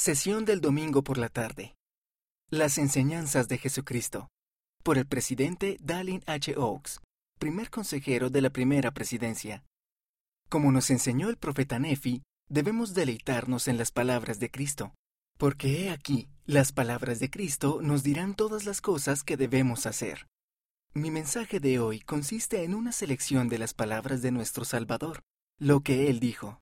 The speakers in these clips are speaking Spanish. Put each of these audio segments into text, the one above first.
Sesión del domingo por la tarde. Las enseñanzas de Jesucristo. Por el presidente Dallin H. Oaks, primer consejero de la primera presidencia. Como nos enseñó el profeta Nefi, debemos deleitarnos en las palabras de Cristo, porque he aquí, las palabras de Cristo nos dirán todas las cosas que debemos hacer. Mi mensaje de hoy consiste en una selección de las palabras de nuestro Salvador, lo que Él dijo.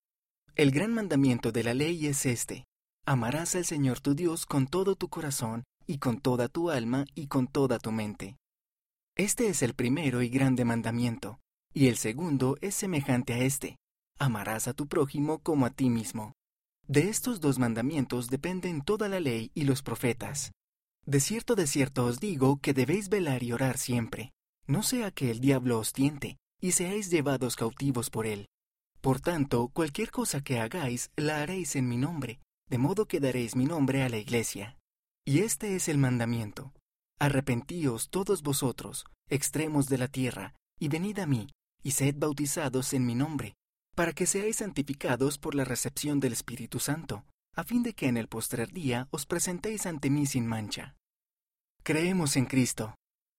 El gran mandamiento de la ley es este, Amarás al Señor tu Dios con todo tu corazón, y con toda tu alma, y con toda tu mente. Este es el primero y grande mandamiento, y el segundo es semejante a este. Amarás a tu prójimo como a ti mismo. De estos dos mandamientos dependen toda la ley y los profetas. De cierto, de cierto os digo que debéis velar y orar siempre, no sea que el diablo os tiente, y seáis llevados cautivos por él. Por tanto, cualquier cosa que hagáis, la haréis en mi nombre, de modo que daréis mi nombre a la iglesia. Y este es el mandamiento. Arrepentíos todos vosotros, extremos de la tierra, y venid a mí, y sed bautizados en mi nombre, para que seáis santificados por la recepción del Espíritu Santo, a fin de que en el postrer día os presentéis ante mí sin mancha. Creemos en Cristo.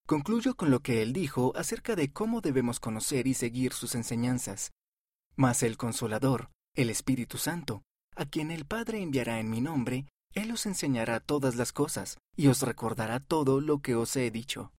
Concluyo con lo que él dijo acerca de cómo debemos conocer y seguir sus enseñanzas. Mas el Consolador, el Espíritu Santo, a quien el Padre enviará en mi nombre, Él os enseñará todas las cosas, y os recordará todo lo que os he dicho.